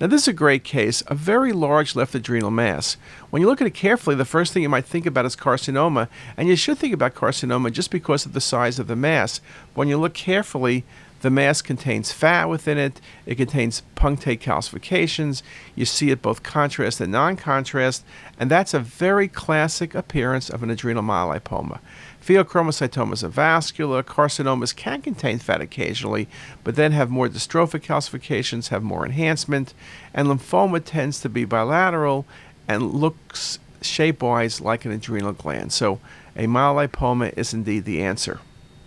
Now, this is a great case, a very large left adrenal mass. When you look at it carefully, the first thing you might think about is carcinoma, and you should think about carcinoma just because of the size of the mass. When you look carefully, the mass contains fat within it. It contains punctate calcifications. You see it both contrast and non contrast, and that's a very classic appearance of an adrenal myelolipoma. Pheochromocytomas are vascular. Carcinomas can contain fat occasionally, but then have more dystrophic calcifications, have more enhancement. And lymphoma tends to be bilateral and looks shape wise like an adrenal gland. So a myelolipoma is indeed the answer.